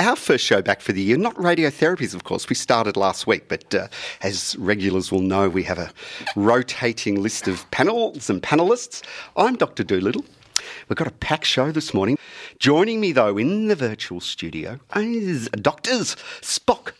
Our first show back for the year. Not radiotherapies, of course. We started last week, but uh, as regulars will know, we have a rotating list of panels and panelists. I'm Dr. Doolittle. We've got a packed show this morning. Joining me, though, in the virtual studio is Doctors Spock,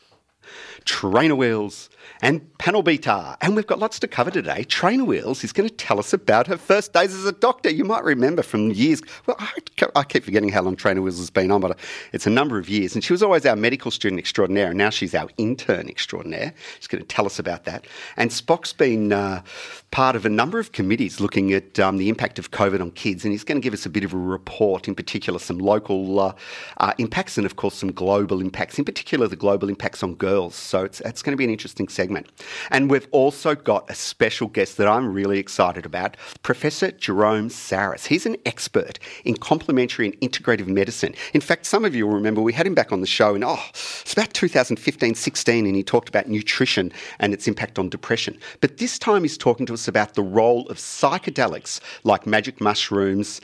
Trainer Wheels, and Panel Beater. And we've got lots to cover today. Trainer Wheels is going to tell us about her first days as a doctor. You might remember from years. Well, I, keep forgetting how long Trainer Wheels has been on, but it's a number of years. And she was always our medical student extraordinaire, and now she's our intern extraordinaire. She's going to tell us about that. And Spock's been uh, part of a number of committees looking at um, the impact of COVID on kids, and he's going to give us a bit of a report, in particular, some local uh, uh, impacts and, of course, some global impacts, in particular, the global impacts on girls. So it's, it's going to be an interesting segment. And we've also got a special guest that I'm really excited about, Professor Jerome Sarris. He's an expert in complementary and integrative medicine. In fact, some of you will remember we had him back on the show in, oh, it's about 2015 16, and he talked about nutrition and its impact on depression. But this time he's talking to about the role of psychedelics like magic mushrooms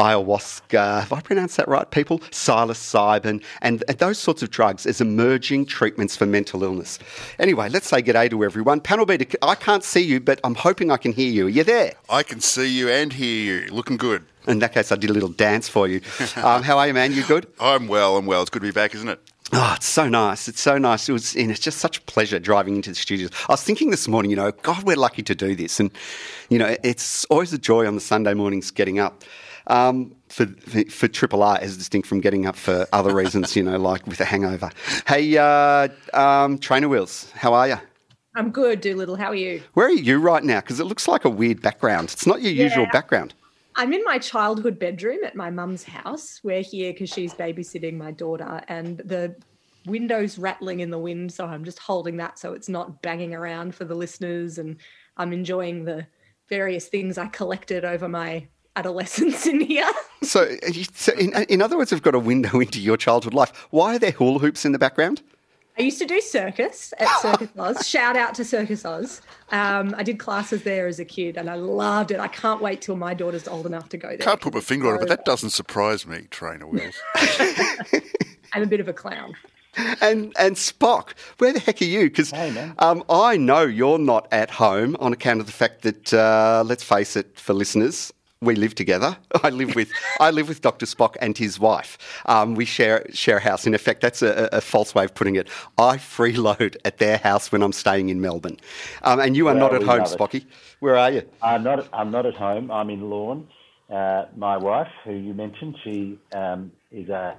ayahuasca, have I pronounced that right, people, psilocybin, and, those sorts of drugs as emerging treatments for mental illness. Anyway, let's say good day to everyone. Panel beater, I can't see you, but I'm hoping I can hear you. Are you there? I can see you and hear you. Looking good. In that case, I did a little dance for you. Um, how are you, man? You good? I'm well, I'm well. It's good to be back, isn't it? Oh, it's so nice. It's so nice. It was, and it's just such a pleasure driving into the studios. I was thinking this morning, you know, God, we're lucky to do this. And, you know, it's always a joy on the Sunday mornings getting up um, for, for Triple R as distinct from getting up for other reasons, you know, like with a hangover. Hey, uh, um, Trainer Wheels, how are you? I'm good, Doolittle. How are you? Where are you right now? Because it looks like a weird background. It's not your yeah. usual background. I'm in my childhood bedroom at my mum's house. We're here because she's babysitting my daughter, and the windows rattling in the wind. So I'm just holding that so it's not banging around for the listeners. And I'm enjoying the various things I collected over my adolescence in here. So, so in, in other words, I've got a window into your childhood life. Why are there hula hoops in the background? I used to do circus at Circus Oz. Shout out to Circus Oz. Um, I did classes there as a kid and I loved it. I can't wait till my daughter's old enough to go there. Can't put my finger on it, but that doesn't surprise me, Trainer Wheels. I'm a bit of a clown. And and Spock, where the heck are you? Because hey, um, I know you're not at home on account of the fact that, uh, let's face it, for listeners, we live together. I live with I live with Dr. Spock and his wife. Um, we share share a house. In effect, that's a, a, false way of putting it. I freeload at their house when I'm staying in Melbourne, um, and you are well, not at home, Spocky. Where are you? I'm not. I'm not at home. I'm in Lorne. Uh, my wife, who you mentioned, she um, is a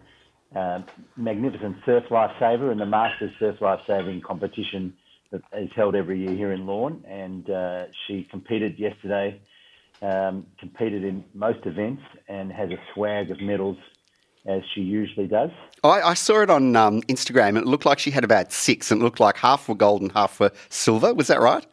uh, magnificent surf lifesaver in the Masters Surf Lifesaving competition that is held every year here in Lorne, and uh, she competed yesterday um, competed in most events and has a swag of medals as she usually does. I, I saw it on um, Instagram and it looked like she had about six and it looked like half were gold and half were silver. Was that right?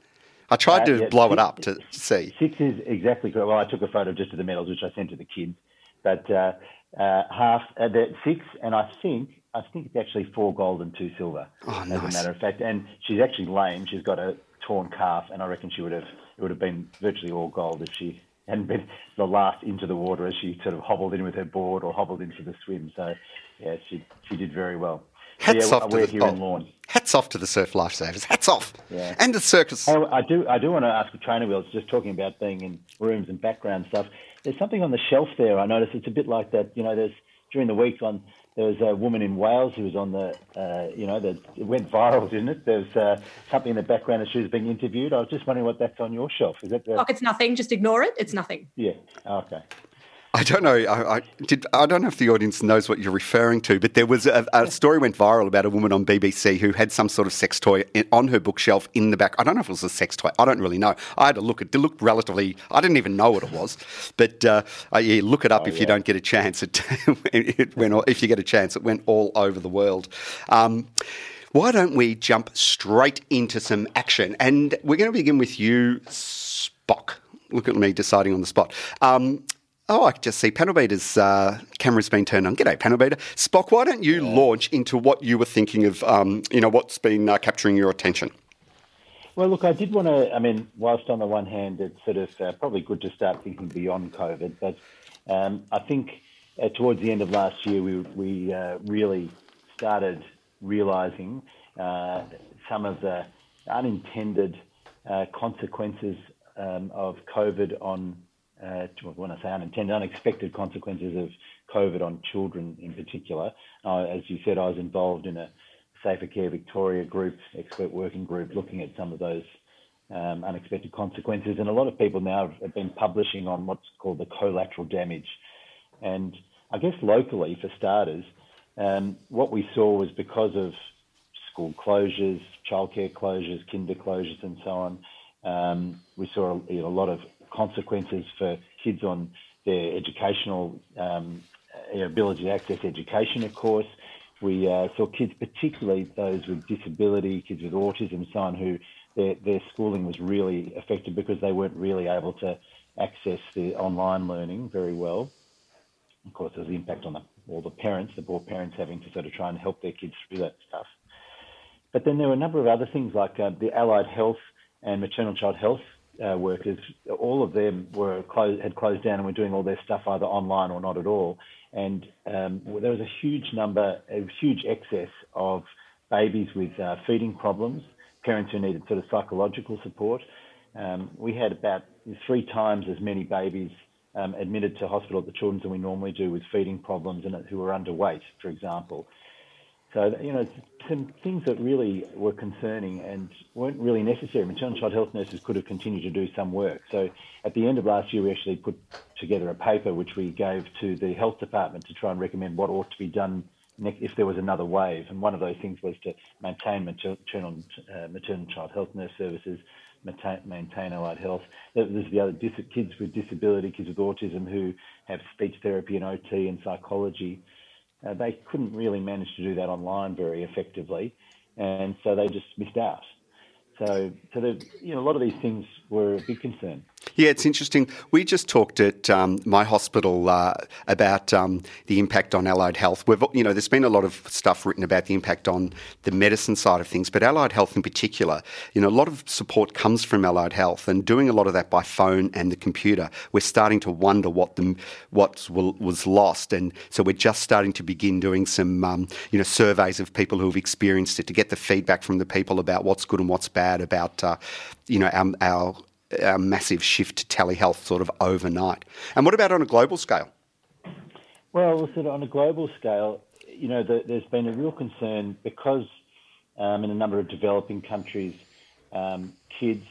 I tried uh, to yeah, blow six, it up to, see. Six is exactly correct. Well, I took a photo just of the medals, which I sent to the kids. But uh, uh, half, uh, six, and I think I think it's actually four gold and two silver, oh, as nice. a matter of fact. And she's actually lame. She's got a torn calf, and I reckon she would have it would have been virtually all gold if she hadn't been the last into the water as she sort of hobbled in with her board or hobbled into the swim. So, yeah, she she did very well. Hats yeah, off to the, oh, Lorne. Hats off to the surf lifesavers. Hats off. Yeah. And the circus. Oh, I do. I do want to ask the trainer wheels. Just talking about being in rooms and background stuff. There's something on the shelf there. I noticed it's a bit like that. You know, there's during the week on there was a woman in Wales who was on the, uh, you know, that it went viral, didn't it? There's uh, something in the background as she was being interviewed. I was just wondering what that's on your shelf. Is that? The... Oh, it's nothing. Just ignore it. It's nothing. Yeah. Okay. I don't know. I, I, did. I don't know if the audience knows what you're referring to, but there was a, a, story went viral about a woman on BBC who had some sort of sex toy on her bookshelf in the back. I don't know if it was a sex toy. I don't really know. I had to look. It looked relatively. I didn't even know what it was, but uh, yeah, look it up oh, if yeah. you don't get a chance. It, it went. If you get a chance, it went all over the world. Um, why don't we jump straight into some action? And we're going to begin with you, Spock. look at me deciding on the spot. Um, Oh, I can just see panel beater's uh, camera's been turned on. G'day, panel beater. Spock, why don't you yeah. launch into what you were thinking of, um, you know, what's been uh, capturing your attention? Well, look, I did want to, I mean, whilst on the one hand, it's sort of uh, probably good to start thinking beyond COVID, but um, I think uh, towards the end of last year, we, we uh, really started realising uh, some of the unintended consequences um, of COVID on uh, when I say unintended, unexpected consequences of COVID on children in particular. Uh, as you said, I was involved in a Safer Care Victoria group, expert working group, looking at some of those um, unexpected consequences. And a lot of people now have been publishing on what's called the collateral damage. And I guess locally, for starters, um, what we saw was because of school closures, childcare closures, kinder closures, and so on, um, we saw a, a lot of consequences for kids on their educational um, ability to access education, of course. We uh, saw kids, particularly those with disability, kids with autism, so on, who their, their schooling was really affected because they weren't really able to access the online learning very well. Of course, there's the impact on the, all the parents, the poor parents having to sort of try and help their kids through that stuff. But then there were a number of other things like uh, the allied health and maternal child health uh, workers, all of them were closed, had closed down and were doing all their stuff either online or not at all. And um, there was a huge number, a huge excess of babies with uh, feeding problems, parents who needed sort of psychological support. Um, we had about three times as many babies um, admitted to hospital at the children's than we normally do with feeding problems and who were underweight, for example. So, you know, some things that really were concerning and weren't really necessary. Maternal child health nurses could have continued to do some work. So, at the end of last year, we actually put together a paper which we gave to the health department to try and recommend what ought to be done if there was another wave. And one of those things was to maintain maternal, uh, maternal child health nurse services, maintain allied health. There's the other kids with disability, kids with autism who have speech therapy and OT and psychology. Uh, they couldn't really manage to do that online very effectively, and so they just missed out. So, so the, you know, a lot of these things were a big concern. Yeah, it's interesting. We just talked at um, my hospital uh, about um, the impact on allied health. We've, you know, there's been a lot of stuff written about the impact on the medicine side of things, but allied health in particular, you know, a lot of support comes from allied health, and doing a lot of that by phone and the computer. We're starting to wonder what the what was lost, and so we're just starting to begin doing some, um, you know, surveys of people who have experienced it to get the feedback from the people about what's good and what's bad about, uh, you know, our, our a massive shift to telehealth sort of overnight. And what about on a global scale? Well, sort of on a global scale, you know, the, there's been a real concern because um, in a number of developing countries, um, kids,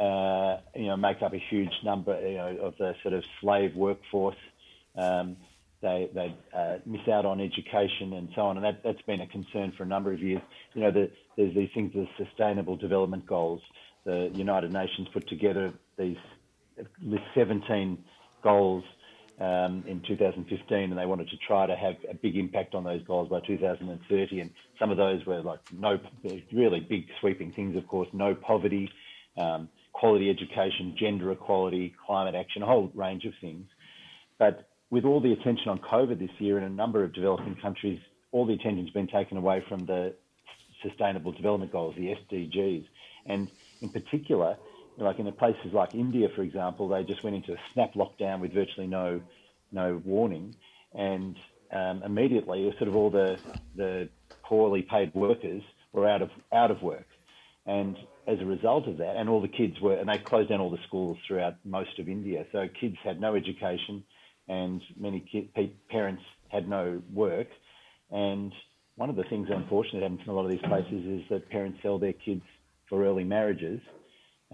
uh, you know, make up a huge number you know, of the sort of slave workforce. Um, they they uh, miss out on education and so on, and that, that's been a concern for a number of years. You know, the, there's these things, the Sustainable Development Goals, the United Nations put together these list 17 goals um, in 2015, and they wanted to try to have a big impact on those goals by 2030. And some of those were like no, really big sweeping things, of course, no poverty, um, quality education, gender equality, climate action, a whole range of things. But with all the attention on COVID this year in a number of developing countries, all the attention's been taken away from the Sustainable Development Goals, the SDGs. And in particular, like in places like India, for example, they just went into a snap lockdown with virtually no no warning, and um, immediately, sort of all the the poorly paid workers were out of out of work, and as a result of that, and all the kids were, and they closed down all the schools throughout most of India, so kids had no education, and many parents had no work, and one of the things unfortunately happens in a lot of these places is that parents sell their kids for early marriages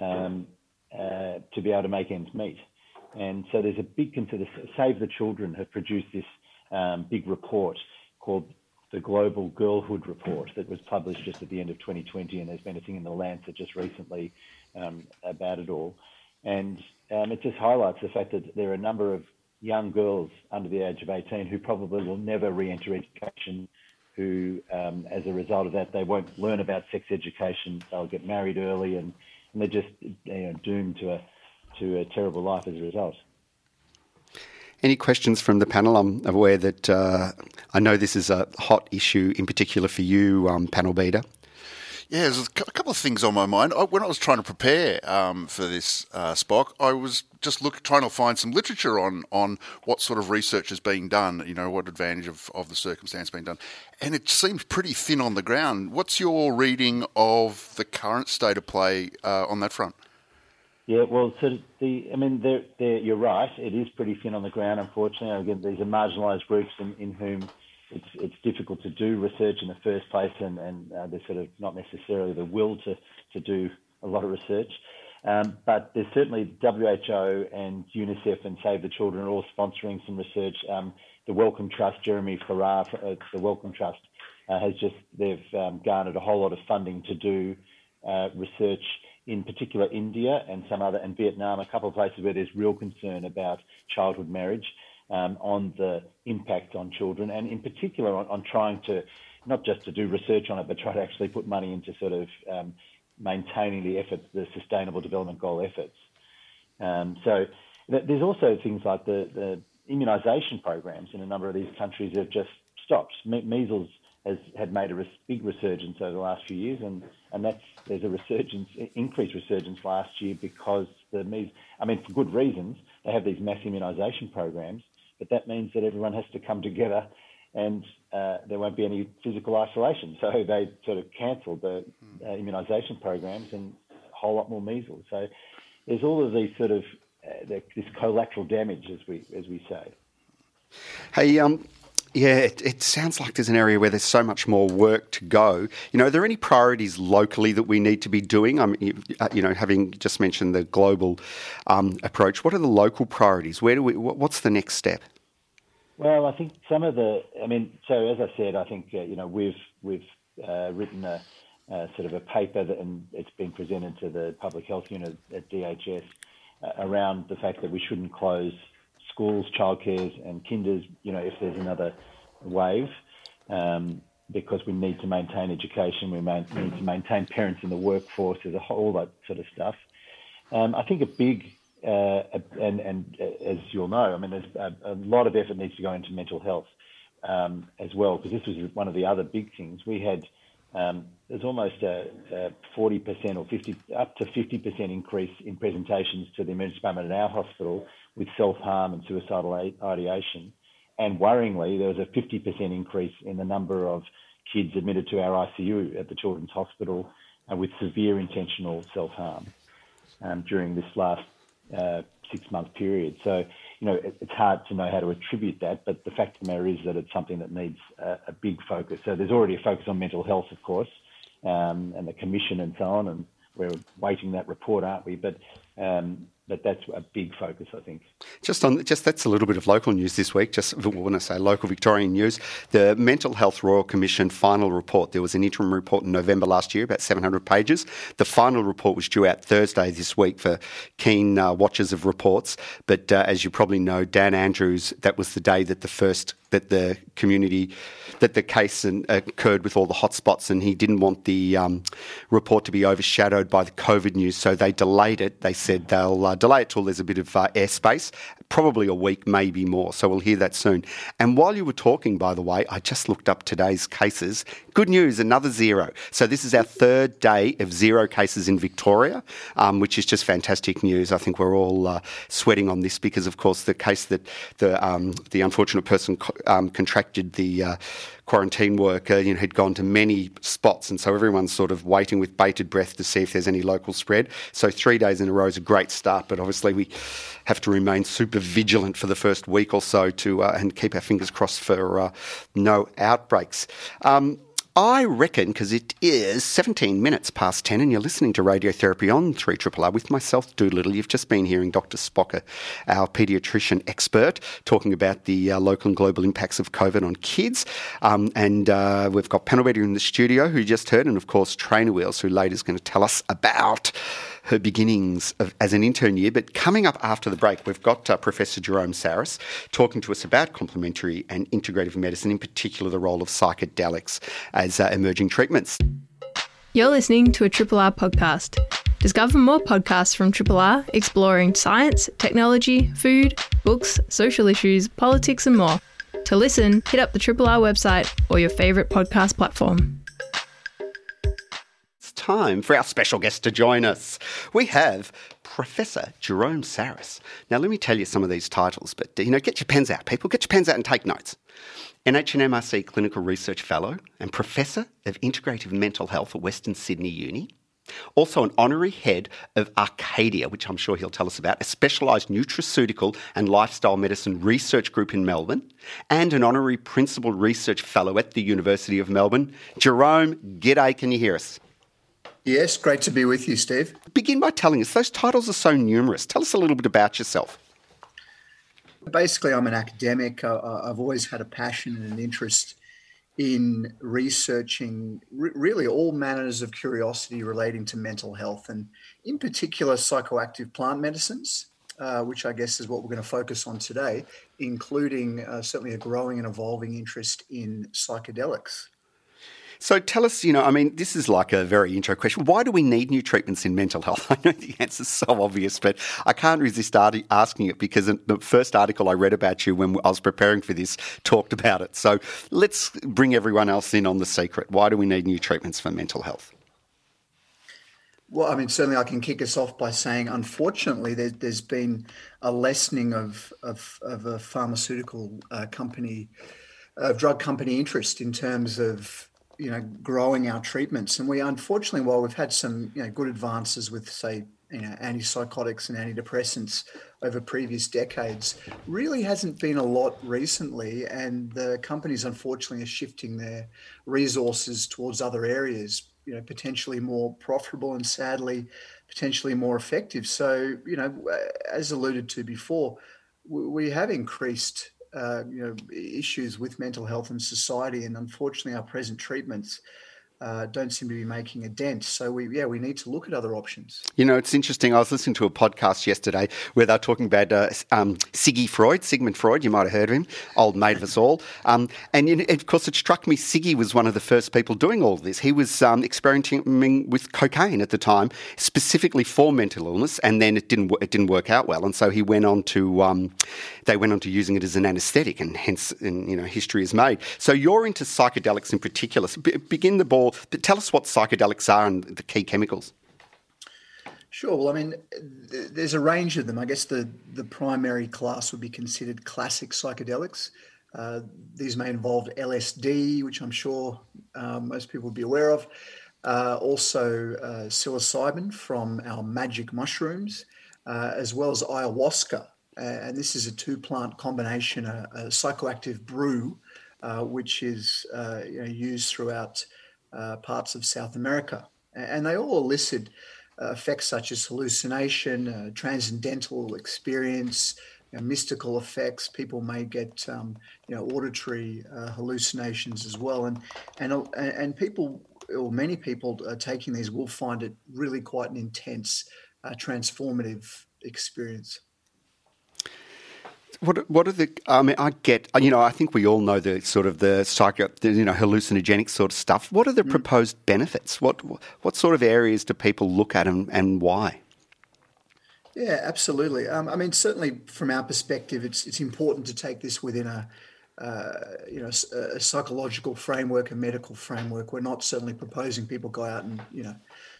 um, uh, to be able to make ends meet. And so there's a big concern. Save the Children have produced this um, big report called the Global Girlhood Report that was published just at the end of 2020, and there's been a thing in the Lancet just recently um, about it all. And um, it just highlights the fact that there are a number of young girls under the age of 18 who probably will never re-enter education who, um, as a result of that, they won't learn about sex education. They'll get married early, and, and they're just you know, doomed to a to a terrible life as a result. Any questions from the panel? I'm aware that uh, I know this is a hot issue in particular for you, um, panel beater. Yeah, there's a couple of things on my mind. I, when I was trying to prepare um, for this uh, Spock, I was just look, trying to find some literature on on what sort of research is being done. You know, what advantage of, of the circumstance being done, and it seems pretty thin on the ground. What's your reading of the current state of play uh, on that front? Yeah, well, so the, I mean, they're, they're, you're right. It is pretty thin on the ground, unfortunately. Again, these are marginalised groups in, in whom it's it's difficult to do research in the first place, and and uh, there's sort of not necessarily the will to to do a lot of research. Um, but there's certainly WHO and UNICEF and Save the Children are all sponsoring some research. Um, the Wellcome Trust, Jeremy Farrar, uh, the Wellcome Trust, uh, has just they've um, garnered a whole lot of funding to do uh, research in particular India and some other and Vietnam, a couple of places where there's real concern about childhood marriage um, on the impact on children, and in particular on, on, trying to not just to do research on it, but try to actually put money into sort of um, maintaining the efforts, the Sustainable Development Goal efforts. Um, so there's also things like the, the immunisation programs in a number of these countries have just stopped. Me- measles has had made a res- big resurgence over the last few years, and, and that's there's a resurgence, increased resurgence last year because the measles. I mean, for good reasons, they have these mass immunisation programs, but that means that everyone has to come together and uh, there won't be any physical isolation. So they sort of cancelled the uh, immunisation programs and a whole lot more measles. So there's all of these sort of uh, this collateral damage, as we as we say. Hey, um, yeah, it, it, sounds like there's an area where there's so much more work to go. You know, are there any priorities locally that we need to be doing? I mean, you, uh, you know, having just mentioned the global um, approach, what are the local priorities? Where do we? What's the next step? Well, I think some of the. I mean, so as I said, I think uh, you know we've we've uh, written a, sort of a paper that, and it's been presented to the public health unit at DHS uh, around the fact that we shouldn't close schools, childcares, and kinders, you know, if there's another wave, um, because we need to maintain education, we need to maintain parents in the workforce, a whole that sort of stuff. Um, I think a big, uh, and, and uh, as you'll know, I mean, there's a, a, lot of effort needs to go into mental health um, as well, because this was one of the other big things. We had um, there's almost a, a, 40% or 50, up to 50% increase in presentations to the emergency department at our hospital with self-harm and suicidal ideation. And worryingly, there was a 50% increase in the number of kids admitted to our ICU at the Children's Hospital uh, with severe intentional self-harm um, during this last uh, six-month period. So, you know, it, it's hard to know how to attribute that, but the fact of the matter is that it's something that needs a, a big focus. So there's already a focus on mental health, of course, um, and the commission and so on, and we're waiting that report, aren't we? But um, but that's a big focus, I think. Just on, just that's a little bit of local news this week. Just when I say local Victorian news, the Mental Health Royal Commission final report. There was an interim report in November last year, about 700 pages. The final report was due out Thursday this week for keen uh, watchers of reports. But uh, as you probably know, Dan Andrews, that was the day that the first that the community that the case occurred with all the hotspots, and he didn't want the um, report to be overshadowed by the COVID news, so they delayed it. They said they'll uh, delay it till there's a bit of uh, airspace, probably a week, maybe more. So we'll hear that soon. And while you were talking, by the way, I just looked up today's cases. Good news, another zero. So this is our third day of zero cases in Victoria, um, which is just fantastic news. I think we're all uh, sweating on this because, of course, the case that the um, the unfortunate person um, contracted the uh, quarantine worker you know, had gone to many spots, and so everyone's sort of waiting with bated breath to see if there's any local spread. So three days in a row is a great start, but obviously we have to remain super vigilant for the first week or so to uh, and keep our fingers crossed for uh, no outbreaks. Um, I reckon, because it is 17 minutes past 10 and you're listening to Radiotherapy on 3 R with myself, Doolittle. You've just been hearing Dr. Spocker, our paediatrician expert, talking about the uh, local and global impacts of COVID on kids. Um, and uh, we've got Panel Beater in the studio, who just heard, and of course, Trainer Wheels, who later is going to tell us about her beginnings of, as an intern year. But coming up after the break, we've got uh, Professor Jerome Sarris talking to us about complementary and integrative medicine, in particular the role of psychedelics as uh, emerging treatments. You're listening to a Triple R podcast. Discover more podcasts from Triple R exploring science, technology, food, books, social issues, politics, and more. To listen, hit up the Triple R website or your favourite podcast platform. Time for our special guest to join us. We have Professor Jerome Sarris. Now, let me tell you some of these titles, but you know, get your pens out, people. Get your pens out and take notes. NHMRC Clinical Research Fellow and Professor of Integrative Mental Health at Western Sydney Uni. Also, an honorary head of Arcadia, which I'm sure he'll tell us about, a specialised nutraceutical and lifestyle medicine research group in Melbourne, and an honorary principal research fellow at the University of Melbourne. Jerome, g'day, can you hear us? Yes, great to be with you, Steve. Begin by telling us, those titles are so numerous. Tell us a little bit about yourself. Basically, I'm an academic. I've always had a passion and an interest in researching really all manners of curiosity relating to mental health and, in particular, psychoactive plant medicines, uh, which I guess is what we're going to focus on today, including uh, certainly a growing and evolving interest in psychedelics. So tell us, you know, I mean, this is like a very intro question. Why do we need new treatments in mental health? I know the answer is so obvious, but I can't resist asking it because the first article I read about you when I was preparing for this talked about it. So let's bring everyone else in on the secret. Why do we need new treatments for mental health? Well, I mean, certainly I can kick us off by saying, unfortunately, there, has been a lessening of, of, of a pharmaceutical uh, company, of drug company interest in terms of you know, growing our treatments. And we, unfortunately, while we've had some, you know, good advances with, say, you know, antipsychotics and antidepressants over previous decades, really hasn't been a lot recently. And the companies, unfortunately, are shifting their resources towards other areas, you know, potentially more profitable and sadly, potentially more effective. So, you know, as alluded to before, we have increased uh, you know issues with mental health in society, and unfortunately, our present treatments uh, don't seem to be making a dent. So we, yeah, we need to look at other options. You know, it's interesting. I was listening to a podcast yesterday where they're talking about uh, um, Siggy Freud, Sigmund Freud. You might have heard of him, old mate of us all. Um, and of course, it struck me Siggy was one of the first people doing all this. He was um, experimenting with cocaine at the time, specifically for mental illness, and then it didn't it didn't work out well, and so he went on to um, they went on to using it as an anaesthetic, and hence, and, you know, history is made. So you're into psychedelics in particular. So begin the ball but tell us what psychedelics are and the key chemicals. Sure. Well, I mean, there's a range of them. I guess the, the primary class would be considered classic psychedelics. Uh, these may involve LSD, which I'm sure um, most people would be aware of. Uh, also, uh, psilocybin from our magic mushrooms, uh, as well as ayahuasca. and this is a two plant combination, a, a psychoactive brew, uh, which is uh, you know, used throughout uh, parts of South America. And they all elicit uh, effects such as hallucination, uh, transcendental experience, you know, mystical effects. People may get um, you know auditory uh, hallucinations as well, and and and people or many people taking these will find it really quite an intense, uh, transformative experience. What what are the? I mean, I get. You know, I think we all know the sort of the psycho, the, you know, hallucinogenic sort of stuff. What are the mm. proposed benefits? What what sort of areas do people look at and, and why? Yeah, absolutely. Um, I mean, certainly from our perspective, it's it's important to take this within a uh, you know a psychological framework, a medical framework. We're not certainly proposing people go out and you know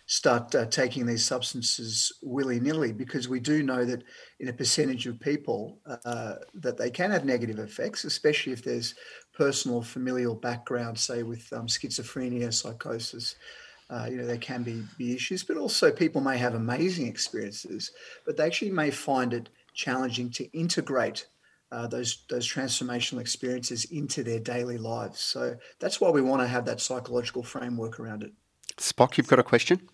start uh, taking these substances willy nilly because we do know that in a percentage of people uh, that they can have negative effects, especially if there's personal familial background, say with um, schizophrenia, psychosis. Uh, you know, there can be, be issues, but also people may have amazing experiences, but they actually may find it challenging to integrate uh, those those transformational experiences into their daily lives. So that's why we want to have that psychological framework around it. Spock, you've got a question.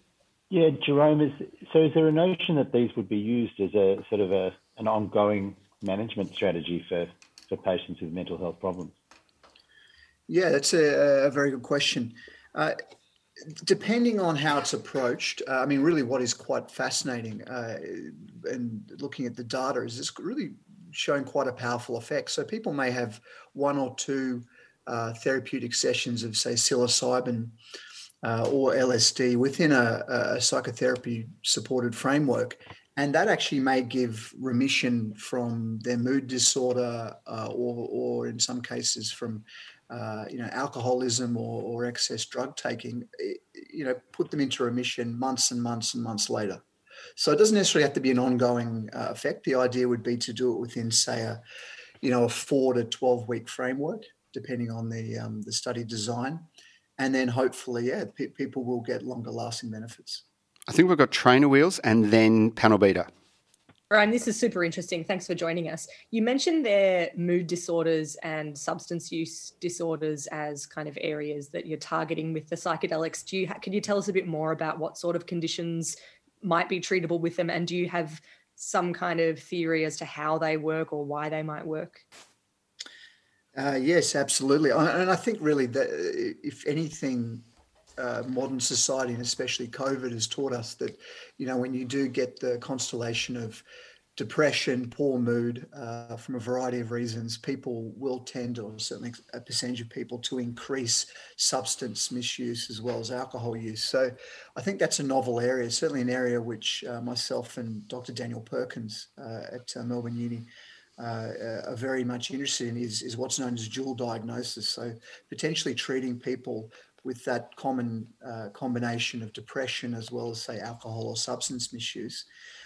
Yeah, Jerome, is, so is there a notion that these would be used as a sort of a, an ongoing management strategy for, for patients with mental health problems? Yeah, that's a, a very good question. Uh, depending on how it's approached, uh, I mean, really, what is quite fascinating uh, and looking at the data is it's really showing quite a powerful effect. So people may have one or two uh, therapeutic sessions of, say, psilocybin uh, or LSD within a, a psychotherapy supported framework. And that actually may give remission from their mood disorder uh, or, or in some cases from uh, you know, alcoholism or, or excess drug taking, you know, put them into remission months and months and months later. So it doesn't necessarily have to be an ongoing uh, effect. The idea would be to do it within, say, a, you know, a four to 12 week framework, depending on the, um, the study design. And then hopefully, yeah, pe- people will get longer lasting benefits. I think we've got trainer wheels and then panel beater. Ryan, this is super interesting. Thanks for joining us. You mentioned their mood disorders and substance use disorders as kind of areas that you're targeting with the psychedelics. Do you can you tell us a bit more about what sort of conditions might be treatable with them, and do you have some kind of theory as to how they work or why they might work? Uh, yes, absolutely. And I think really that uh, if anything, uh, modern society and especially COVID has taught us that, you know, when you do get the constellation of depression, poor mood, uh, from a variety of reasons, people will tend, or certainly a percentage of people, to increase substance misuse as well as alcohol use. So I think that's a novel area, certainly an area which uh, myself and Dr. Daniel Perkins uh, at uh, Melbourne Uni. Are very much interested in is, is what's known as dual diagnosis. So potentially treating people with that common uh, combination of depression as well as, say, alcohol or substance misuse.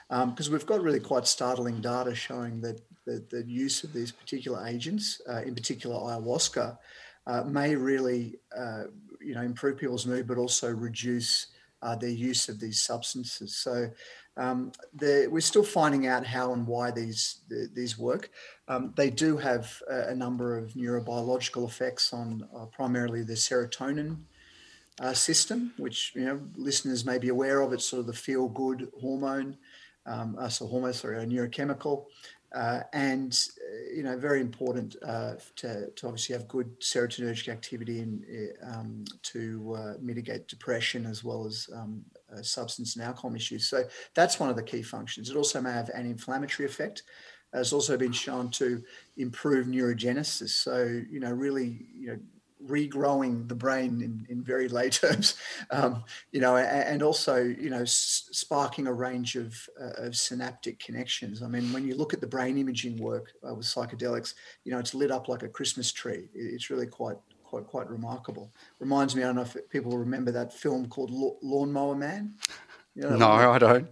Because um, we've got really quite startling data showing that the, the use of these particular agents, uh, in particular ayahuasca, uh, may really uh, you know, improve people's mood, but also reduce uh, their use of these substances. So um, we're still finding out how and why these the, these work. Um, they do have a, a, number of neurobiological effects on uh, primarily the serotonin uh, system, which you know listeners may be aware of. It's sort of the feel good hormone, um, uh, so hormone, sorry, a neurochemical. Uh, and uh, you know very important uh, to, to obviously have good serotonergic activity and um, to uh, mitigate depression as well as um, uh, substance and alcohol issues. So that's one of the key functions. It also may have an inflammatory effect. It's also been shown to improve neurogenesis. So you know really you know regrowing the brain in, in very lay terms, um, you know, and also, you know, sparking a range of, uh, of synaptic connections. I mean, when you look at the brain imaging work uh, with psychedelics, you know, it's lit up like a Christmas tree. It's really quite, quite, quite remarkable. Reminds me, I don't know if people remember that film called Lawnmower Man. You know, no, I don't.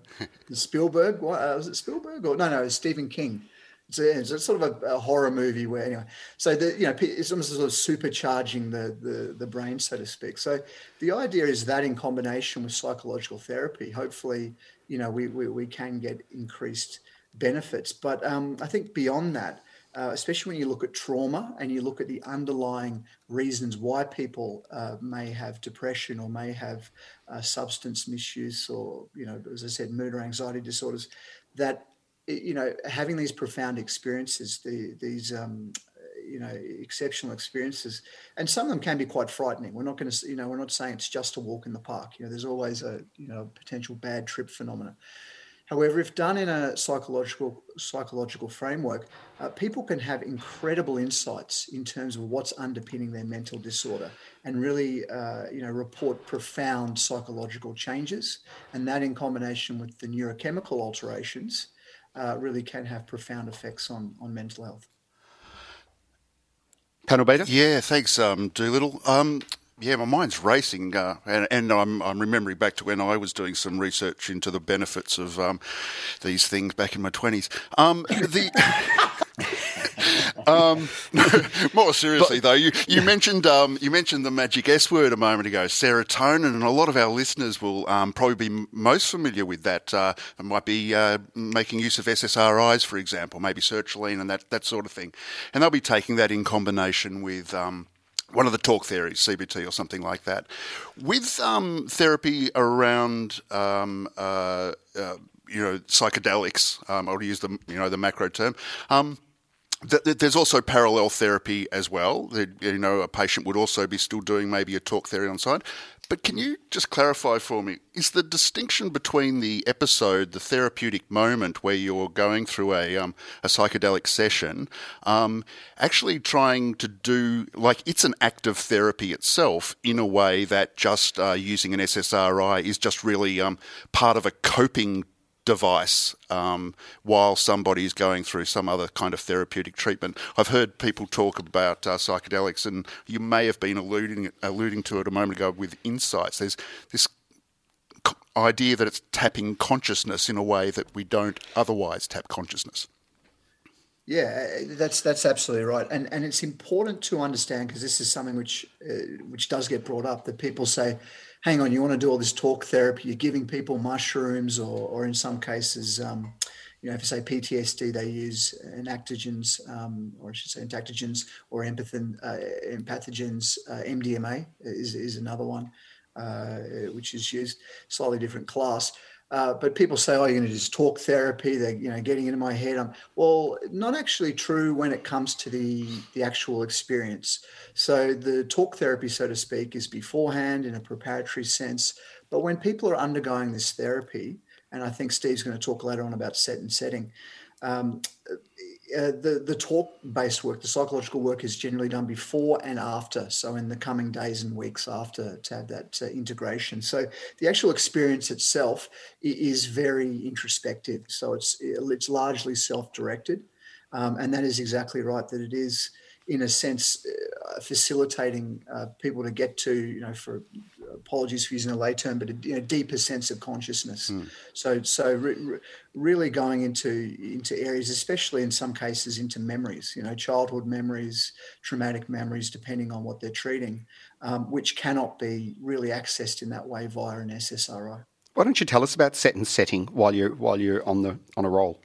Spielberg, what, uh, was it Spielberg or no, no, Stephen King. It's, a, it's a sort of a, a, horror movie where anyway, so the you know it's almost sort of supercharging the, the the brain, so to speak. So the idea is that in combination with psychological therapy, hopefully, you know, we we, we can get increased benefits. But um, I think beyond that, uh, especially when you look at trauma and you look at the underlying reasons why people uh, may have depression or may have uh, substance misuse or, you know, as I said, mood or anxiety disorders, that you know, having these profound experiences, the, these, um, you know, exceptional experiences, and some of them can be quite frightening. We're not going to, you know, we're not saying it's just a walk in the park. You know, there's always a, you know, potential bad trip phenomena. However, if done in a psychological psychological framework, uh, people can have incredible insights in terms of what's underpinning their mental disorder, and really, uh, you know, report profound psychological changes. And that, in combination with the neurochemical alterations, uh, really can have profound effects on, on mental health. Panel Beater? Yeah, thanks, um, Doolittle. Um, yeah, my mind's racing, uh, and, and I'm, I'm, remembering back to when I was doing some research into the benefits of um, these things back in my 20s. Um, the um, more seriously, but, though, you, you mentioned um, you mentioned the magic S word a moment ago, serotonin, and a lot of our listeners will um, probably be most familiar with that. Uh, might be uh, making use of SSRIs, for example, maybe sertraline and that that sort of thing, and they'll be taking that in combination with um, one of the talk theories, CBT or something like that. With um, therapy around um, uh, uh, you know psychedelics, um, I'll use the you know the macro term. Um, there's also parallel therapy as well. You know, a patient would also be still doing maybe a talk therapy on side. But can you just clarify for me? Is the distinction between the episode, the therapeutic moment where you're going through a um, a psychedelic session, um, actually trying to do like it's an act of therapy itself in a way that just uh, using an SSRI is just really um, part of a coping device um, while somebody is going through some other kind of therapeutic treatment. I've heard people talk about uh, psychedelics, and you may have been alluding alluding to it a moment ago with insights. There's this idea that it's tapping consciousness in a way that we don't otherwise tap consciousness. Yeah, that's that's absolutely right, and and it's important to understand because this is something which uh, which does get brought up that people say, hang on, you want to do all this talk therapy, you're giving people mushrooms, or, or in some cases, um, you know, if you say PTSD, they use enactogens, um, or I should say entactogens, or empathin, uh, empathogens. Uh, MDMA is, is another one, uh, which is used, slightly different class. Uh, but people say, "Oh, you're going to just talk therapy." They're, you know, getting into my head. I'm, well, not actually true when it comes to the the actual experience. So the talk therapy, so to speak, is beforehand in a preparatory sense. But when people are undergoing this therapy, and I think Steve's going to talk later on about set and setting. Um, uh, the the talk based work, the psychological work, is generally done before and after. So in the coming days and weeks after to have that uh, integration. So the actual experience itself is very introspective. So it's it's largely self directed, um, and that is exactly right. That it is in a sense, uh, facilitating uh, people to get to, you know, for apologies for using a lay term, but a you know, deeper sense of consciousness. Mm. So, so re- re- really going into into areas, especially in some cases, into memories. You know, childhood memories, traumatic memories, depending on what they're treating, um, which cannot be really accessed in that way via an SSRI. Why don't you tell us about set and setting while you're while you're on the on a roll?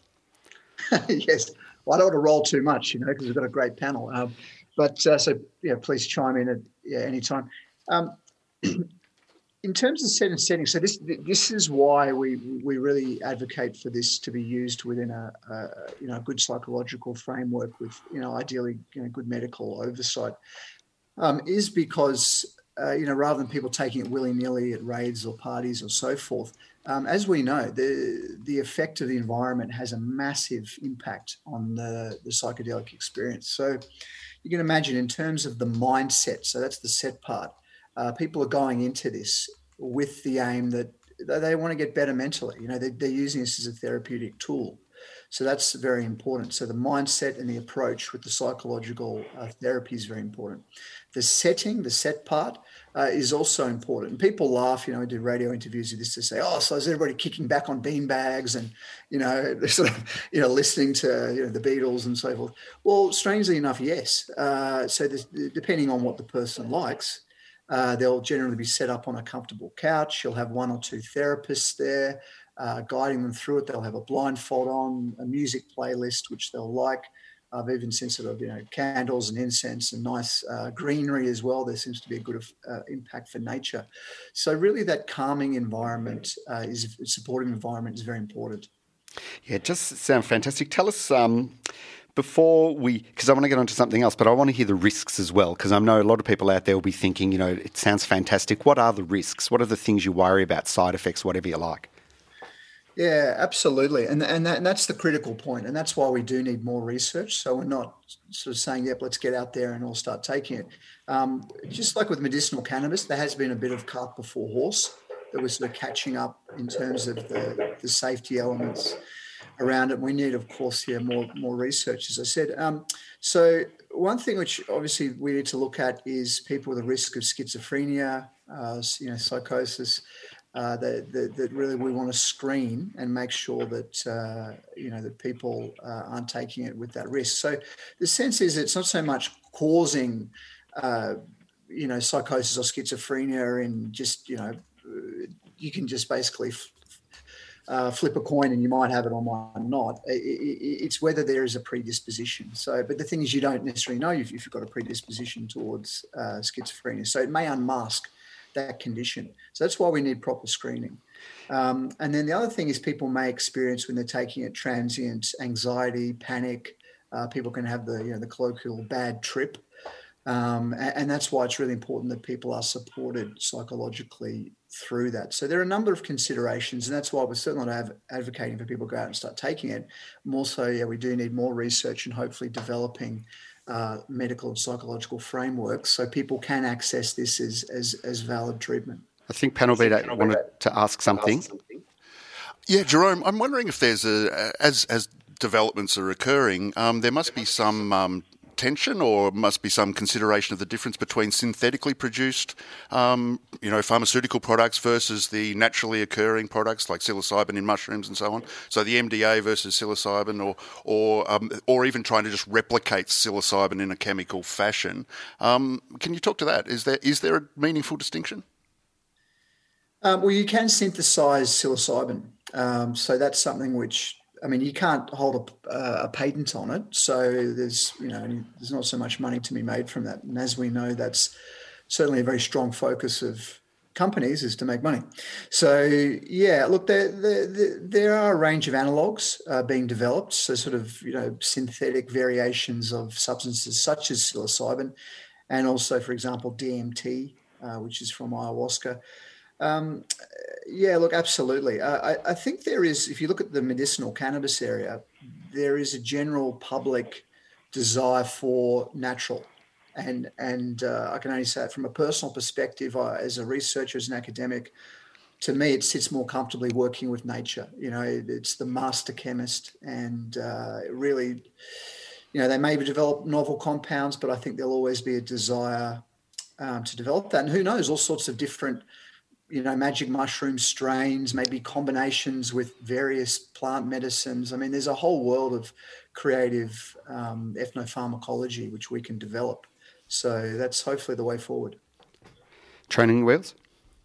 yes. Well, I don't want to roll too much, you know, because we've got a great panel. Um, but uh, so, yeah, please chime in at yeah, any time. Um, in terms of set and setting, so this this is why we we really advocate for this to be used within a, a you know a good psychological framework with you know ideally you know, good medical oversight, um, is because uh, you know rather than people taking it willy nilly at raids or parties or so forth, um, as we know, the the effect of the environment has a massive impact on the, the psychedelic experience. So you can imagine in terms of the mindset, so that's the set part, uh, people are going into this with the aim that they want to get better mentally. You know, they, they're using this as a therapeutic tool. So that's very important. So the mindset and the approach with the psychological uh, therapy is very important. The setting, the set part, uh, is also important. And people laugh, you know, we do radio interviews with this to say, oh, so is everybody kicking back on bean bags and, you know, sort of, you know, listening to, you know, the Beatles and so forth. Well, strangely enough, yes. Uh, so this, depending on what the person likes, uh, they'll generally be set up on a comfortable couch. You'll have one or two therapists there uh, guiding them through it. They'll have a blindfold on, a music playlist, which they'll like. I've even seen sort of you know candles and incense and nice uh, greenery as well. There seems to be a good uh, impact for nature. So really, that calming environment uh, is supportive environment is very important. Yeah, it just sounds fantastic. Tell us. Um, before we, because I want to get onto something else, but I want to hear the risks as well, because I know a lot of people out there will be thinking, you know, it sounds fantastic. What are the risks? What are the things you worry about, side effects, whatever you like? Yeah, absolutely, and and, that, and that's the critical point, and that's why we do need more research. So we're not sort of saying, "Yep, let's get out there and all start taking it." Um, just like with medicinal cannabis, there has been a bit of cart before horse that we're sort of catching up in terms of the, the safety elements around it. We need, of course, here more more research, as I said. Um, so one thing which obviously we need to look at is people with a risk of schizophrenia, uh, you know, psychosis uh, that, that, that, really we want to screen and make sure that uh, you know that people uh, aren't taking it with that risk. So the sense is it's not so much causing uh, you know psychosis or schizophrenia and just you know you can just basically uh, flip a coin and you might have it or might not. It's whether there is a predisposition. So, but the thing is, you don't necessarily know if you've got a predisposition towards uh, schizophrenia. So it may unmask that condition. So that's why we need proper screening. Um, and then the other thing is people may experience when they're taking it transient anxiety, panic. Uh, people can have the you know the colloquial bad trip. Um, and, and, that's why it's really important that people are supported psychologically through that. So there are a number of considerations, and that's why we're certainly not advocating for people to go out and start taking it. More so, yeah, we do need more research and hopefully developing uh, medical and psychological frameworks so people can access this as, as, as valid treatment. I think Panel B wanted to ask something. Yeah, Jerome, I'm wondering if there's a, as, as developments are occurring, um, there must be some um, tension or must be some consideration of the difference between synthetically produced, um, you know, pharmaceutical products versus the naturally occurring products like psilocybin in mushrooms and so on. So the MDA versus psilocybin, or or um, or even trying to just replicate psilocybin in a chemical fashion. Um, can you talk to that? Is there is there a meaningful distinction? Um, well, you can synthesize psilocybin, um, so that's something which I mean, you can't hold a, a, patent on it, so there's you know there's not so much money to be made from that. And as we know, that's certainly a very strong focus of companies is to make money. So yeah, look, there there, there are a range of analogs uh, being developed. So sort of you know synthetic variations of substances such as psilocybin, and also, for example, DMT, uh, which is from ayahuasca. Um, yeah, look, absolutely. Uh, I, I, think there is, if you look at the medicinal cannabis area, there is a general public desire for natural. And, and uh, I can only say it from a personal perspective, uh, as a researcher, as an academic, to me, it sits more comfortably working with nature. You know, it's the master chemist, and uh, really, you know, they may develop novel compounds, but I think there'll always be a desire um, to develop that. And who knows, all sorts of different you know, magic mushroom strains, maybe combinations with various plant medicines. I mean, there's a whole world of creative um, ethnopharmacology which we can develop. So that's hopefully the way forward. Training wheels?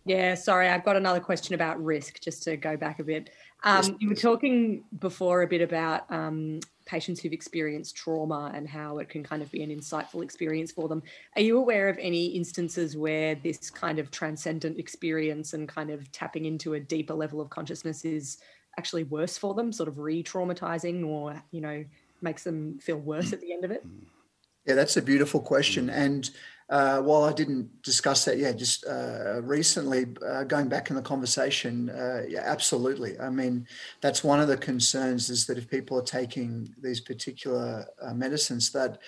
Yeah, sorry, I've got another question about risk, just to go back a bit. Um, yes, you were talking before a bit about um, patients who've experienced trauma and how it can kind of be an insightful experience for them. Are you aware of any instances where this kind of transcendent experience and kind of tapping into a deeper level of consciousness is actually worse for them, sort of re traumatizing or, you know, makes them feel worse hmm. at the end of it? Yeah, that's a beautiful question. Hmm. And uh, while I didn't discuss that, yeah, just uh, recently, uh, going back in the conversation, uh, yeah, absolutely. I mean, that's one of the concerns is that if people are taking these particular uh, medicines, that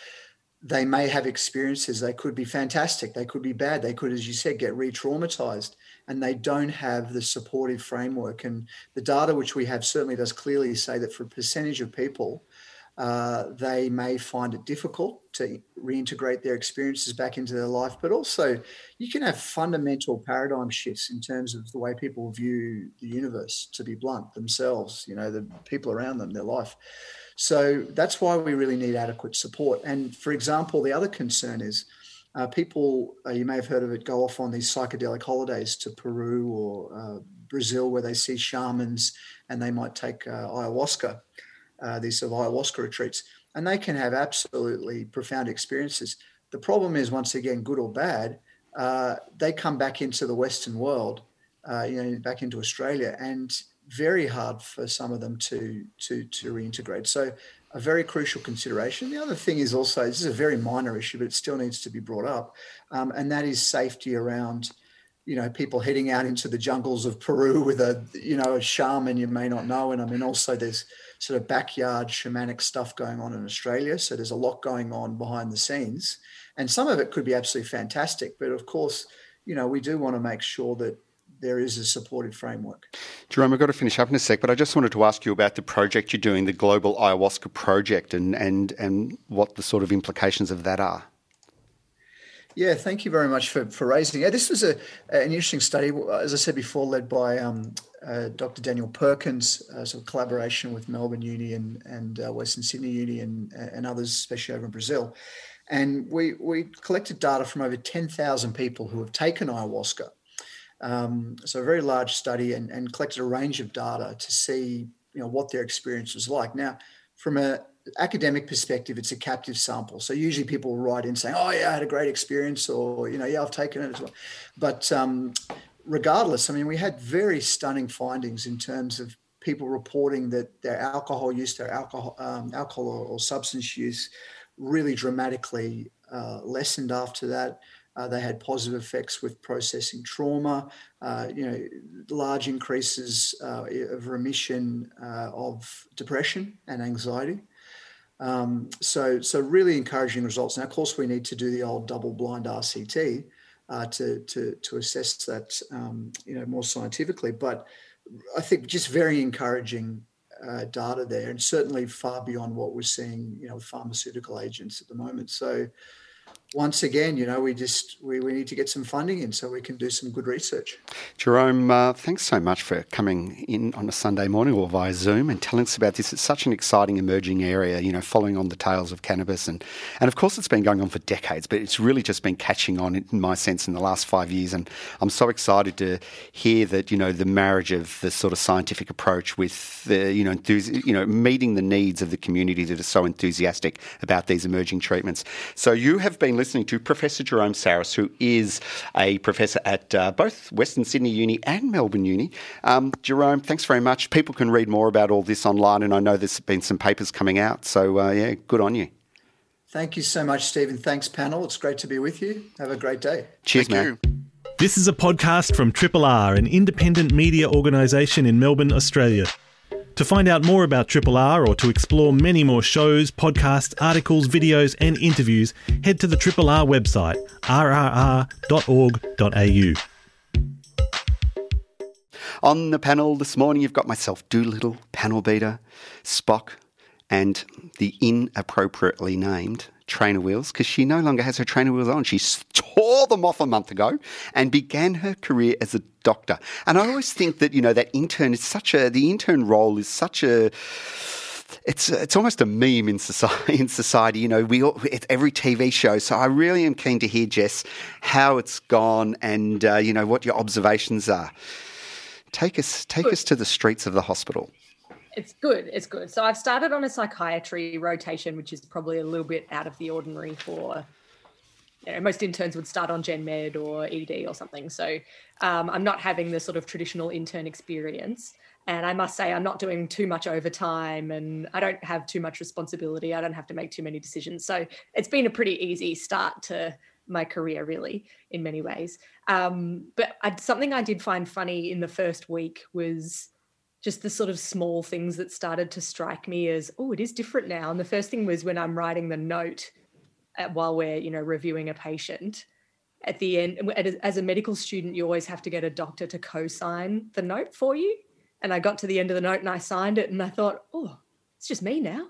they may have experiences. They could be fantastic. They could be bad. They could, as you said, get re-traumatized, and they don't have the supportive framework. And the data which we have certainly does clearly say that for a percentage of people uh, they may find it difficult to reintegrate their experiences back into their life, but also you can have fundamental paradigm shifts in terms of the way people view the universe, to be blunt, themselves, you know, the people around them, their life. So that's why we really need adequate support. And for example, the other concern is uh, people, uh, you may have heard of it, go off on these psychedelic holidays to Peru or uh, Brazil where they see shamans and they might take uh, ayahuasca uh, these of ayahuasca retreats, and they can have absolutely profound experiences. The problem is, once again, good or bad, uh, they come back into the Western world, uh, you know, back into Australia, and very hard for some of them to to to reintegrate. So, a very crucial consideration. The other thing is also this is a very minor issue, but it still needs to be brought up, um, and that is safety around you know people heading out into the jungles of Peru with a you know a shaman you may not know, and I mean also there's sort of backyard shamanic stuff going on in Australia. So there's a lot going on behind the scenes, and some of it could be absolutely fantastic. But of course, you know we do want to make sure that there is a supportive framework. Jerome, I've got to finish up in a sec, but I just wanted to ask you about the project you're doing, the Global Ayahuasca Project, and and and what the sort of implications of that are. Yeah, thank you very much for, for raising it. This was a, an interesting study, as I said before, led by um, uh, Dr. Daniel Perkins, uh, sort of collaboration with Melbourne Uni and, and uh, Western Sydney Uni and, and others, especially over in Brazil. And we, we collected data from over 10,000 people who have taken ayahuasca. Um, so a very large study and, and collected a range of data to see you know, what their experience was like. Now, from a academic perspective, it's a captive sample. So usually people write in saying, "Oh yeah, I had a great experience," or you know, "Yeah, I've taken it as well." But um, regardless, I mean, we had very stunning findings in terms of people reporting that their alcohol use, their alcohol, um, alcohol or, substance use, really dramatically uh, lessened after that. Uh, they had positive effects with processing trauma, uh, you know, large increases uh, of remission uh, of depression and anxiety. Um, so, so really encouraging results. Now, of course, we need to do the old double-blind RCT uh, to, to to assess that, um, you know, more scientifically. But I think just very encouraging uh, data there, and certainly far beyond what we're seeing, you know, with pharmaceutical agents at the moment. So, once again, you know, we just we, we need to get some funding in so we can do some good research. Jerome, uh, thanks so much for coming in on a Sunday morning or via Zoom and telling us about this. It's such an exciting emerging area, you know, following on the tales of cannabis and and of course it's been going on for decades, but it's really just been catching on in my sense in the last five years. And I'm so excited to hear that you know the marriage of the sort of scientific approach with the you know you know meeting the needs of the community that are so enthusiastic about these emerging treatments. So you have been listening to Professor Jerome Sarris, who is a professor at uh, both Western Sydney Uni and Melbourne Uni. Um, Jerome, thanks very much. People can read more about all this online, and I know there's been some papers coming out. So, uh, yeah, good on you. Thank you so much, Stephen. Thanks, panel. It's great to be with you. Have a great day. Cheers, Thank man. you. This is a podcast from Triple R, an independent media organisation in Melbourne, Australia. To find out more about Triple R or to explore many more shows, podcasts, articles, videos, and interviews, head to the Triple R website, rrr.org.au. On the panel this morning, you've got myself, Doolittle, panel beater, Spock, and the inappropriately named trainer wheels because she no longer has her trainer wheels on. She tore them off a month ago and began her career as a doctor. And I always think that, you know, that intern is such a, the intern role is such a, it's it's almost a meme in society. In society, you know, we all, it's every TV show. So I really am keen to hear Jess how it's gone and uh, you know what your observations are. Take us take us to the streets of the hospital. It's good. It's good. So I've started on a psychiatry rotation, which is probably a little bit out of the ordinary for. You know, most interns would start on Gen Med or ED or something. So um, I'm not having the sort of traditional intern experience. And I must say, I'm not doing too much overtime and I don't have too much responsibility. I don't have to make too many decisions. So it's been a pretty easy start to my career, really, in many ways. Um, but I, something I did find funny in the first week was just the sort of small things that started to strike me as, oh, it is different now. And the first thing was when I'm writing the note while we're, you know, reviewing a patient. At the end, as a medical student, you always have to get a doctor to co-sign the note for you. And I got to the end of the note and I signed it and I thought, oh, it's just me now.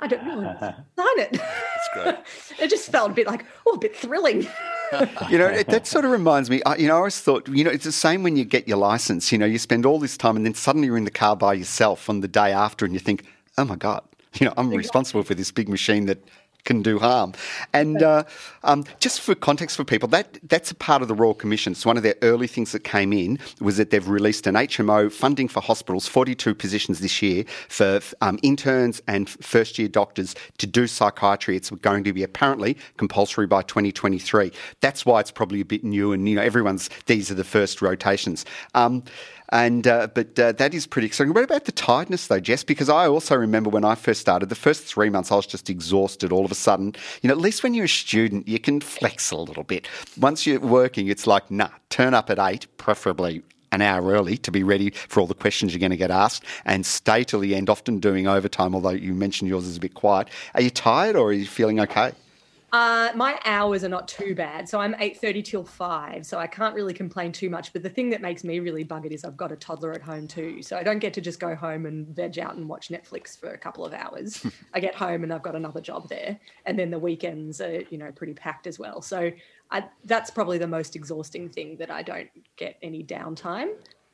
I don't know. Sign it. That's great. it just felt a bit like, oh, a bit thrilling. you know, it, that sort of reminds me. I, you know, I always thought, you know, it's the same when you get your license. You know, you spend all this time and then suddenly you're in the car by yourself on the day after, and you think, oh my god, you know, I'm responsible for this big machine that can do harm. And uh, um, just for context for people, that that's a part of the Royal Commission. It's one of their early things that came in was that they've released an HMO funding for hospitals, 42 positions this year for um, interns and first year doctors to do psychiatry. It's going to be apparently compulsory by 2023. That's why it's probably a bit new and, you know, everyone's, these are the first rotations. Um, and uh, but uh, that is pretty exciting. What about the tiredness though, Jess? Because I also remember when I first started, the first three months I was just exhausted. All of a sudden, you know, at least when you're a student, you can flex a little bit. Once you're working, it's like, nah, turn up at eight, preferably an hour early to be ready for all the questions you're going to get asked and stay till the end, often doing overtime, although you mentioned yours is a bit quiet. Are you tired or are you feeling okay? Uh, my hours are not too bad. So I'm 8.30 till 5. So I can't really complain too much. But the thing that makes me really buggered is I've got a toddler at home too. So I don't get to just go home and veg out and watch Netflix for a couple of hours. I get home and I've got another job there. And then the weekends are, you know, pretty packed as well. So I, that's probably the most exhausting thing that I don't get any downtime.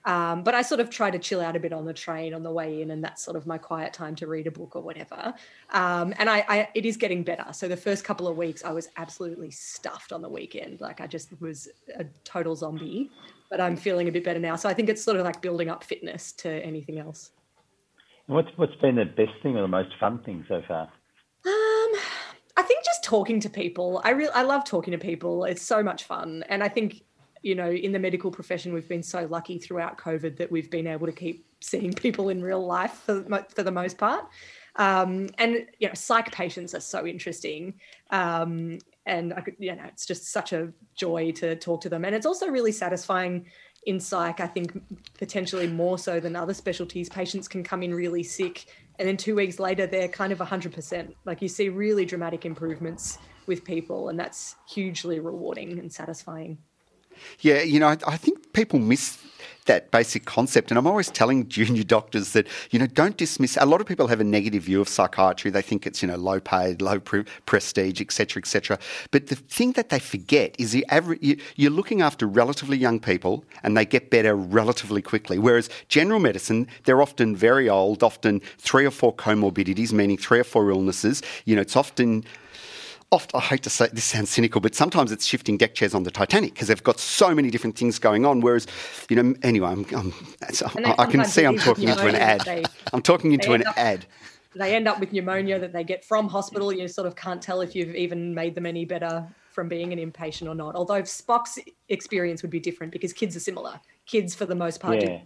Um, but I sort of try to chill out a bit on the train on the way in, and that's sort of my quiet time to read a book or whatever. Um, and I, I, it is getting better. So the first couple of weeks, I was absolutely stuffed on the weekend. Like I just was a total zombie. But I'm feeling a bit better now. So I think it's sort of like building up fitness to anything else. What's what's been the best thing or the most fun thing so far? Um, I think just talking to people. I really I love talking to people. It's so much fun, and I think you know, in the medical profession, we've been so lucky throughout COVID that we've been able to keep seeing people in real life for, for the most part. Um, and, you know, psych patients are so interesting. Um, and I could, you know, it's just such a joy to talk to them, and it's also really satisfying in psych. I think potentially more so than other specialties. Patients can come in really sick, and then two weeks later they're kind of hundred percent. Like you see really dramatic improvements with people, and that's hugely rewarding and satisfying. Yeah, you know, I, I, think people miss that basic concept. And I'm always telling junior doctors that, you know, don't dismiss. A lot of people have a negative view of psychiatry. They think it's, you know, low paid, low pre- prestige, etc., etc. But the thing that they forget is the average, you, you're looking after relatively young people and they get better relatively quickly. Whereas general medicine, they're often very old, often three or four comorbidities, meaning three or four illnesses. You know, it's often often, I hate to say this sounds cynical, but sometimes it's shifting deck chairs on the Titanic because they've got so many different things going on. Whereas, you know, anyway, I'm, I'm, i can see I'm talking into an ad. They, I'm talking into an up, ad. They end up with pneumonia that they get from hospital. You sort of can't tell if you've even made them any better from being an inpatient or not. Although Spock's experience would be different because kids are similar. Kids, for the most part, yeah.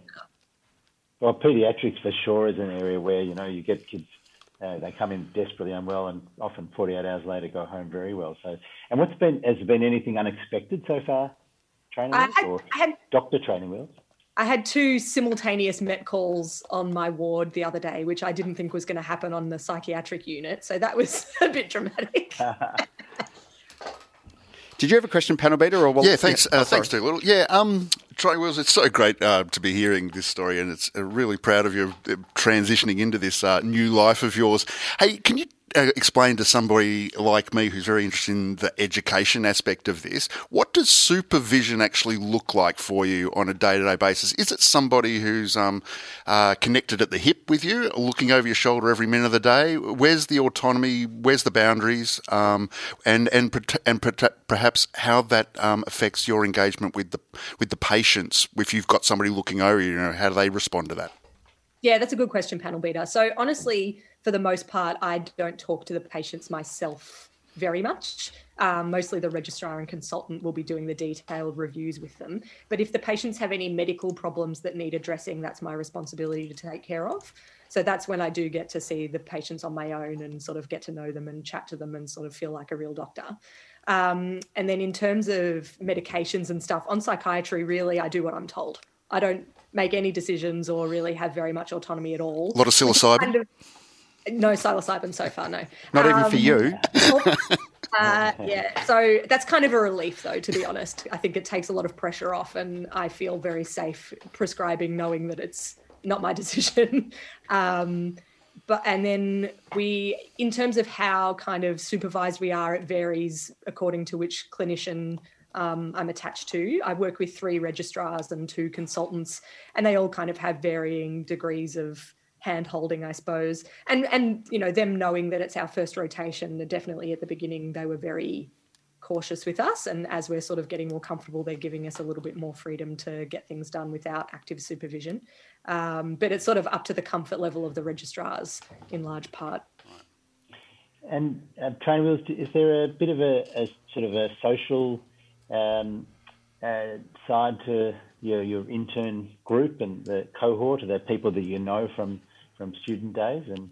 Well, pediatrics for sure is an area where you know you get kids uh, they come in desperately unwell and often 48 hours later go home very well. So, and what's been has there been anything unexpected so far, training wheels had, or had, doctor training wheels? I had two simultaneous met calls on my ward the other day, which I didn't think was going to happen on the psychiatric unit. So that was a bit dramatic. Did you have a question, panel beater? Or yeah, thanks, yeah. Uh, oh, thanks, Doolittle. Yeah, um, Troy Wills, it's so great uh, to be hearing this story, and it's uh, really proud of you uh, transitioning into this uh, new life of yours. Hey, can you explain to somebody like me who's very interested in the education aspect of this, what does supervision actually look like for you on a day to day basis? Is it somebody who's um, uh, connected at the hip with you, looking over your shoulder every minute of the day? Where's the autonomy? Where's the boundaries? Um, and and and perhaps how that um, affects your engagement with the with the patients if you've got somebody looking over you. You know, how do they respond to that? Yeah, that's a good question, panel beater. So honestly for the most part, I don't talk to the patients myself very much. Um, mostly the registrar and consultant will be doing the detailed reviews with them. But if the patients have any medical problems that need addressing, that's my responsibility to take care of. So that's when I do get to see the patients on my own and sort of get to know them and chat to them and sort of feel like a real doctor. Um, and then in terms of medications and stuff on psychiatry, really, I do what I'm told. I don't make any decisions or really have very much autonomy at all. A lot of psilocybin. No psilocybin so far, no. Not um, even for you. uh, yeah, so that's kind of a relief, though, to be honest. I think it takes a lot of pressure off, and I feel very safe prescribing, knowing that it's not my decision. um, but and then we, in terms of how kind of supervised we are, it varies according to which clinician um, I'm attached to. I work with three registrars and two consultants, and they all kind of have varying degrees of hand holding, I suppose. And and you know, them knowing that it's our first rotation, definitely at the beginning they were very cautious with us. And as we're sort of getting more comfortable, they're giving us a little bit more freedom to get things done without active supervision. Um, but it's sort of up to the comfort level of the registrars in large part. And uh, Train Wheels, is there a bit of a, a sort of a social um, uh, side to your, your intern group and the cohort? Are there people that you know from from student days and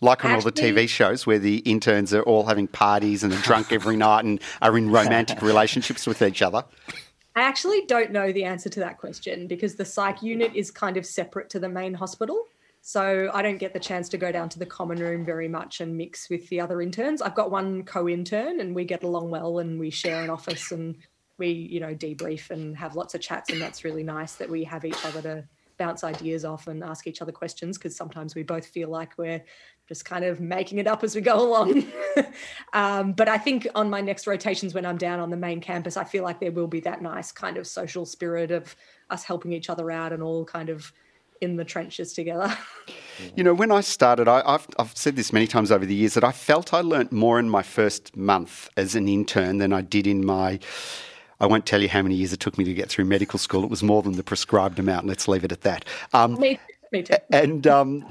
like on Actually, all the TV shows where the interns are all having parties and are drunk every night and are in romantic relationships with each other? I actually don't know the answer to that question because the psych unit is kind of separate to the main hospital. So I don't get the chance to go down to the common room very much and mix with the other interns. I've got one co-intern and we get along well and we share an office and we, you know, debrief and have lots of chats and that's really nice that we have each other to bounce ideas off and ask each other questions because sometimes we both feel like we're just kind of making it up as we go along. um, but I think on my next rotations, when I'm down on the main campus, I feel like there will be that nice kind of social spirit of us helping each other out and all kind of in the trenches together. You know, when I started, I, have I've said this many times over the years that I felt I learnt more in my first month as an intern than I did in my I won't tell you how many years it took me to get through medical school. It was more than the prescribed amount. Let's leave it at that. Um, me, me too. And um,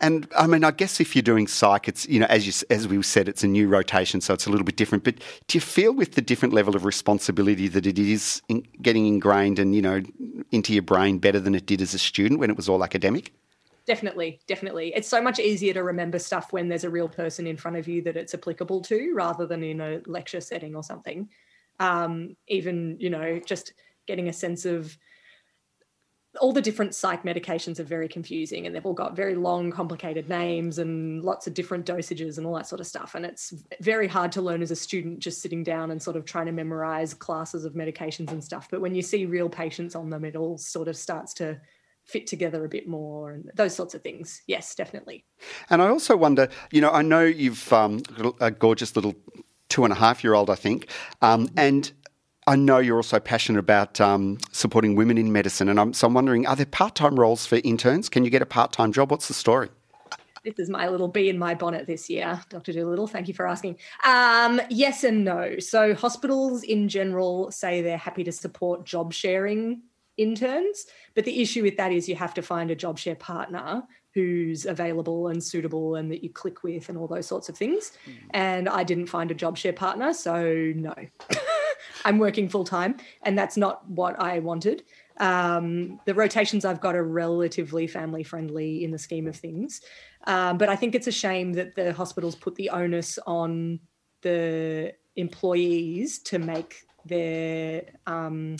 and I mean, I guess if you're doing psych, it's you know, as you as we said, it's a new rotation, so it's a little bit different. But do you feel with the different level of responsibility that it is in getting ingrained and you know into your brain better than it did as a student when it was all academic? definitely, definitely. It's so much easier to remember stuff when there's a real person in front of you that it's applicable to, rather than in a lecture setting or something. Um, even you know, just getting a sense of all the different psych medications are very confusing and they've all got very long complicated names and lots of different dosages and all that sort of stuff. And it's very hard to learn as a student just sitting down and sort of trying to memorize classes of medications and stuff. But when you see real patients on them it all sort of starts to fit together a bit more and those sorts of things. Yes definitely. And i also wonder you know i know you've um, a gorgeous little two and a half year old i think um, and I know you're also passionate about um, supporting women in medicine, and I'm, so I'm wondering: are there part-time roles for interns? Can you get a part-time job? What's the story? This is my little bee in my bonnet this year, Dr. Doolittle. Thank you for asking. Um, yes and no. So hospitals in general say they're happy to support job sharing interns, but the issue with that is you have to find a job share partner who's available and suitable and that you click with and all those sorts of things. Mm. And I didn't find a job share partner, so no. I'm working full time, and that's not what I wanted. Um, the rotations I've got are relatively family friendly in the scheme of things, um, but I think it's a shame that the hospitals put the onus on the employees to make their um,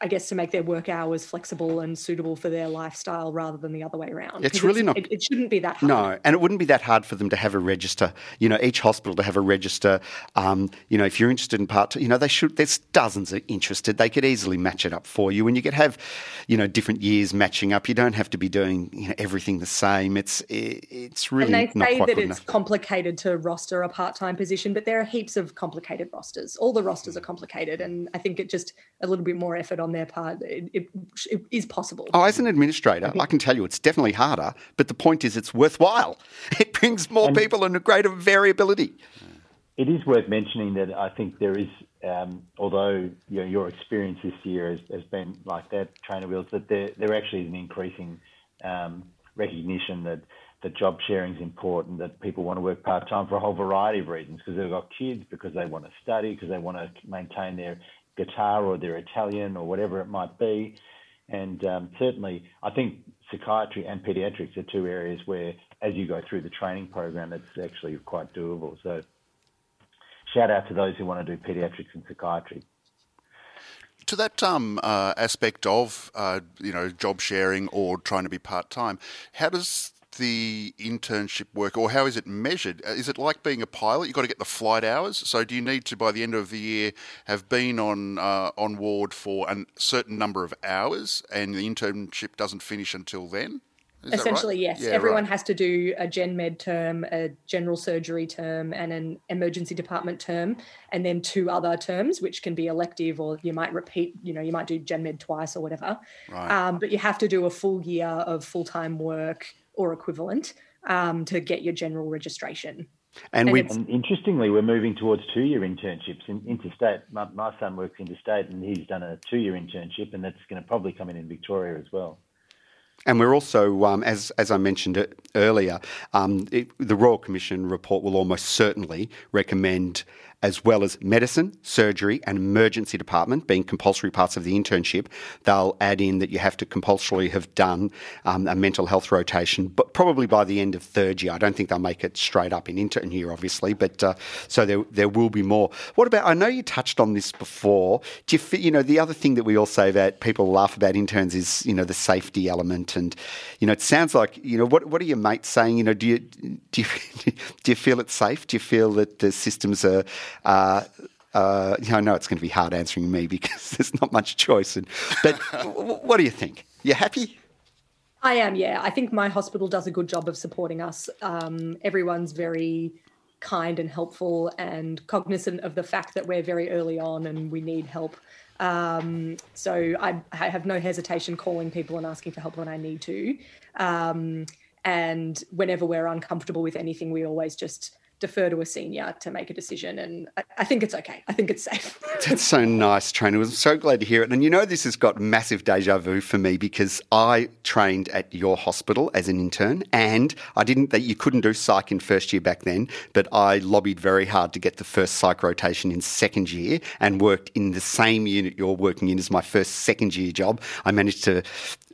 I guess to make their work hours flexible and suitable for their lifestyle rather than the other way around. It's really it's, not. It, it, shouldn't be that hard. No, and it wouldn't be that hard for them to have a register. You know, each hospital to have a register. Um, you know, if you're interested in part, you know, they should. There's dozens of interested. They could easily match it up for you, and you could have, you know, different years matching up. You don't have to be doing you know, everything the same. It's it, it's really and they say that it's enough. complicated to roster a part-time position, but there are heaps of complicated rosters. All the rosters are complicated, and I think it just a little bit more effort on their part. It, it, it is possible. Oh, as an administrator, I can tell you it's definitely harder, but the point is it's worthwhile. It brings more and people and a greater variability. It is worth mentioning that I think there is, um, although you know, your experience this year has, has, been like that, trainer wheels, that there, there actually is an increasing um, recognition that that job sharing is important, that people want to work part time for a whole variety of reasons, because they've got kids, because they want to study, because they want to maintain their guitar or they're Italian or whatever it might be. And um, certainly, I think psychiatry and pediatrics are two areas where, as you go through the training program, it's actually quite doable. So, shout out to those who want to do pediatrics and psychiatry. To that um, uh, aspect of uh, you know job sharing or trying to be part time, how does the internship work, or how is it measured? Uh, is it like being a pilot? You've got to get the flight hours. So, do you need to, by the end of the year, have been on uh, on ward for a certain number of hours, and the internship doesn't finish until then? Is Essentially, right? yes. Yeah, Everyone right. has to do a gen med term, a general surgery term, and an emergency department term, and then two other terms, which can be elective or you might repeat. You know, you might do gen med twice or whatever. Right. Um, but you have to do a full year of full time work or equivalent um, to get your general registration. And, and, and, interestingly, we're moving towards two-year internships in interstate. My, my, son works interstate, and he's done a two-year internship, and that's going to probably come in in Victoria as well. And we're also, um, as as I mentioned earlier, um, it, the Royal Commission report will almost certainly recommend as well as medicine, surgery, and emergency department being compulsory parts of the internship. They'll add in that you have to compulsorily have done um, a mental health rotation, but probably by the end of third year. I don't think they'll make it straight up in intern year, obviously, but uh, so there there will be more. What about? I know you touched on this before. Do you feel, you know the other thing that we all say that people laugh about interns is you know the safety element, and you know it sounds like you know what what are your mates saying? You know, do you do you do you feel it's safe? Do you feel that the systems are uh, uh, I know it's going to be hard answering me because there's not much choice. But what do you think? You happy? I am, yeah. I think my hospital does a good job of supporting us. Um, everyone's very kind and helpful and cognizant of the fact that we're very early on and we need help. Um, so I, I, have no hesitation calling people and asking for help when I need to. Um, and whenever we're uncomfortable with anything, we always just defer to a senior to make a decision. And I, I think it's okay. I think it's safe. That's so nice, trainer. I'm so glad to hear it. And you know, this has got massive deja vu for me because I trained at your hospital as an intern, and I didn't that you couldn't do psych in first year back then, but I lobbied very hard to get the first psych rotation in second year and worked in the same unit you're working in as my first second year job. I managed to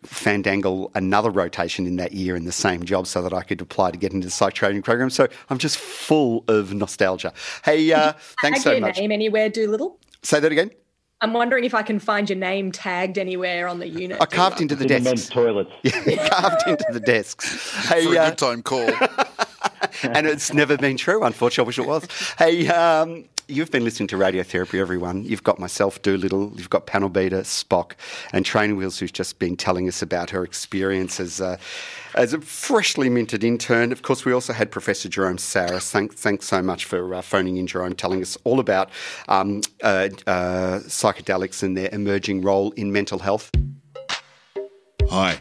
fandangle another rotation in that year in the same job so that I could apply to get into the psych training program. So I'm just full of nostalgia. Hey, uh, thanks so much. Tag your much. name anywhere, Doolittle? Say that again. I'm wondering if I can find your name tagged anywhere on the unit. I carved into the In the men's desks. toilets. Yeah, carved into the desks. Hey, For a uh, good time call. and it's never been true. Unfortunately, I wish it was. Hey, um, you've been listening to Radiotherapy, everyone. You've got myself, Doolittle. You've got Panel Beater, Spock, and Train Wheels, who's just been telling us about her experience as a, as a freshly minted intern. Of course, we also had Professor Jerome Sarris. Thank, thanks so much for uh, phoning in, Jerome, telling us all about um, uh, uh, psychedelics and their emerging role in mental health. Hi,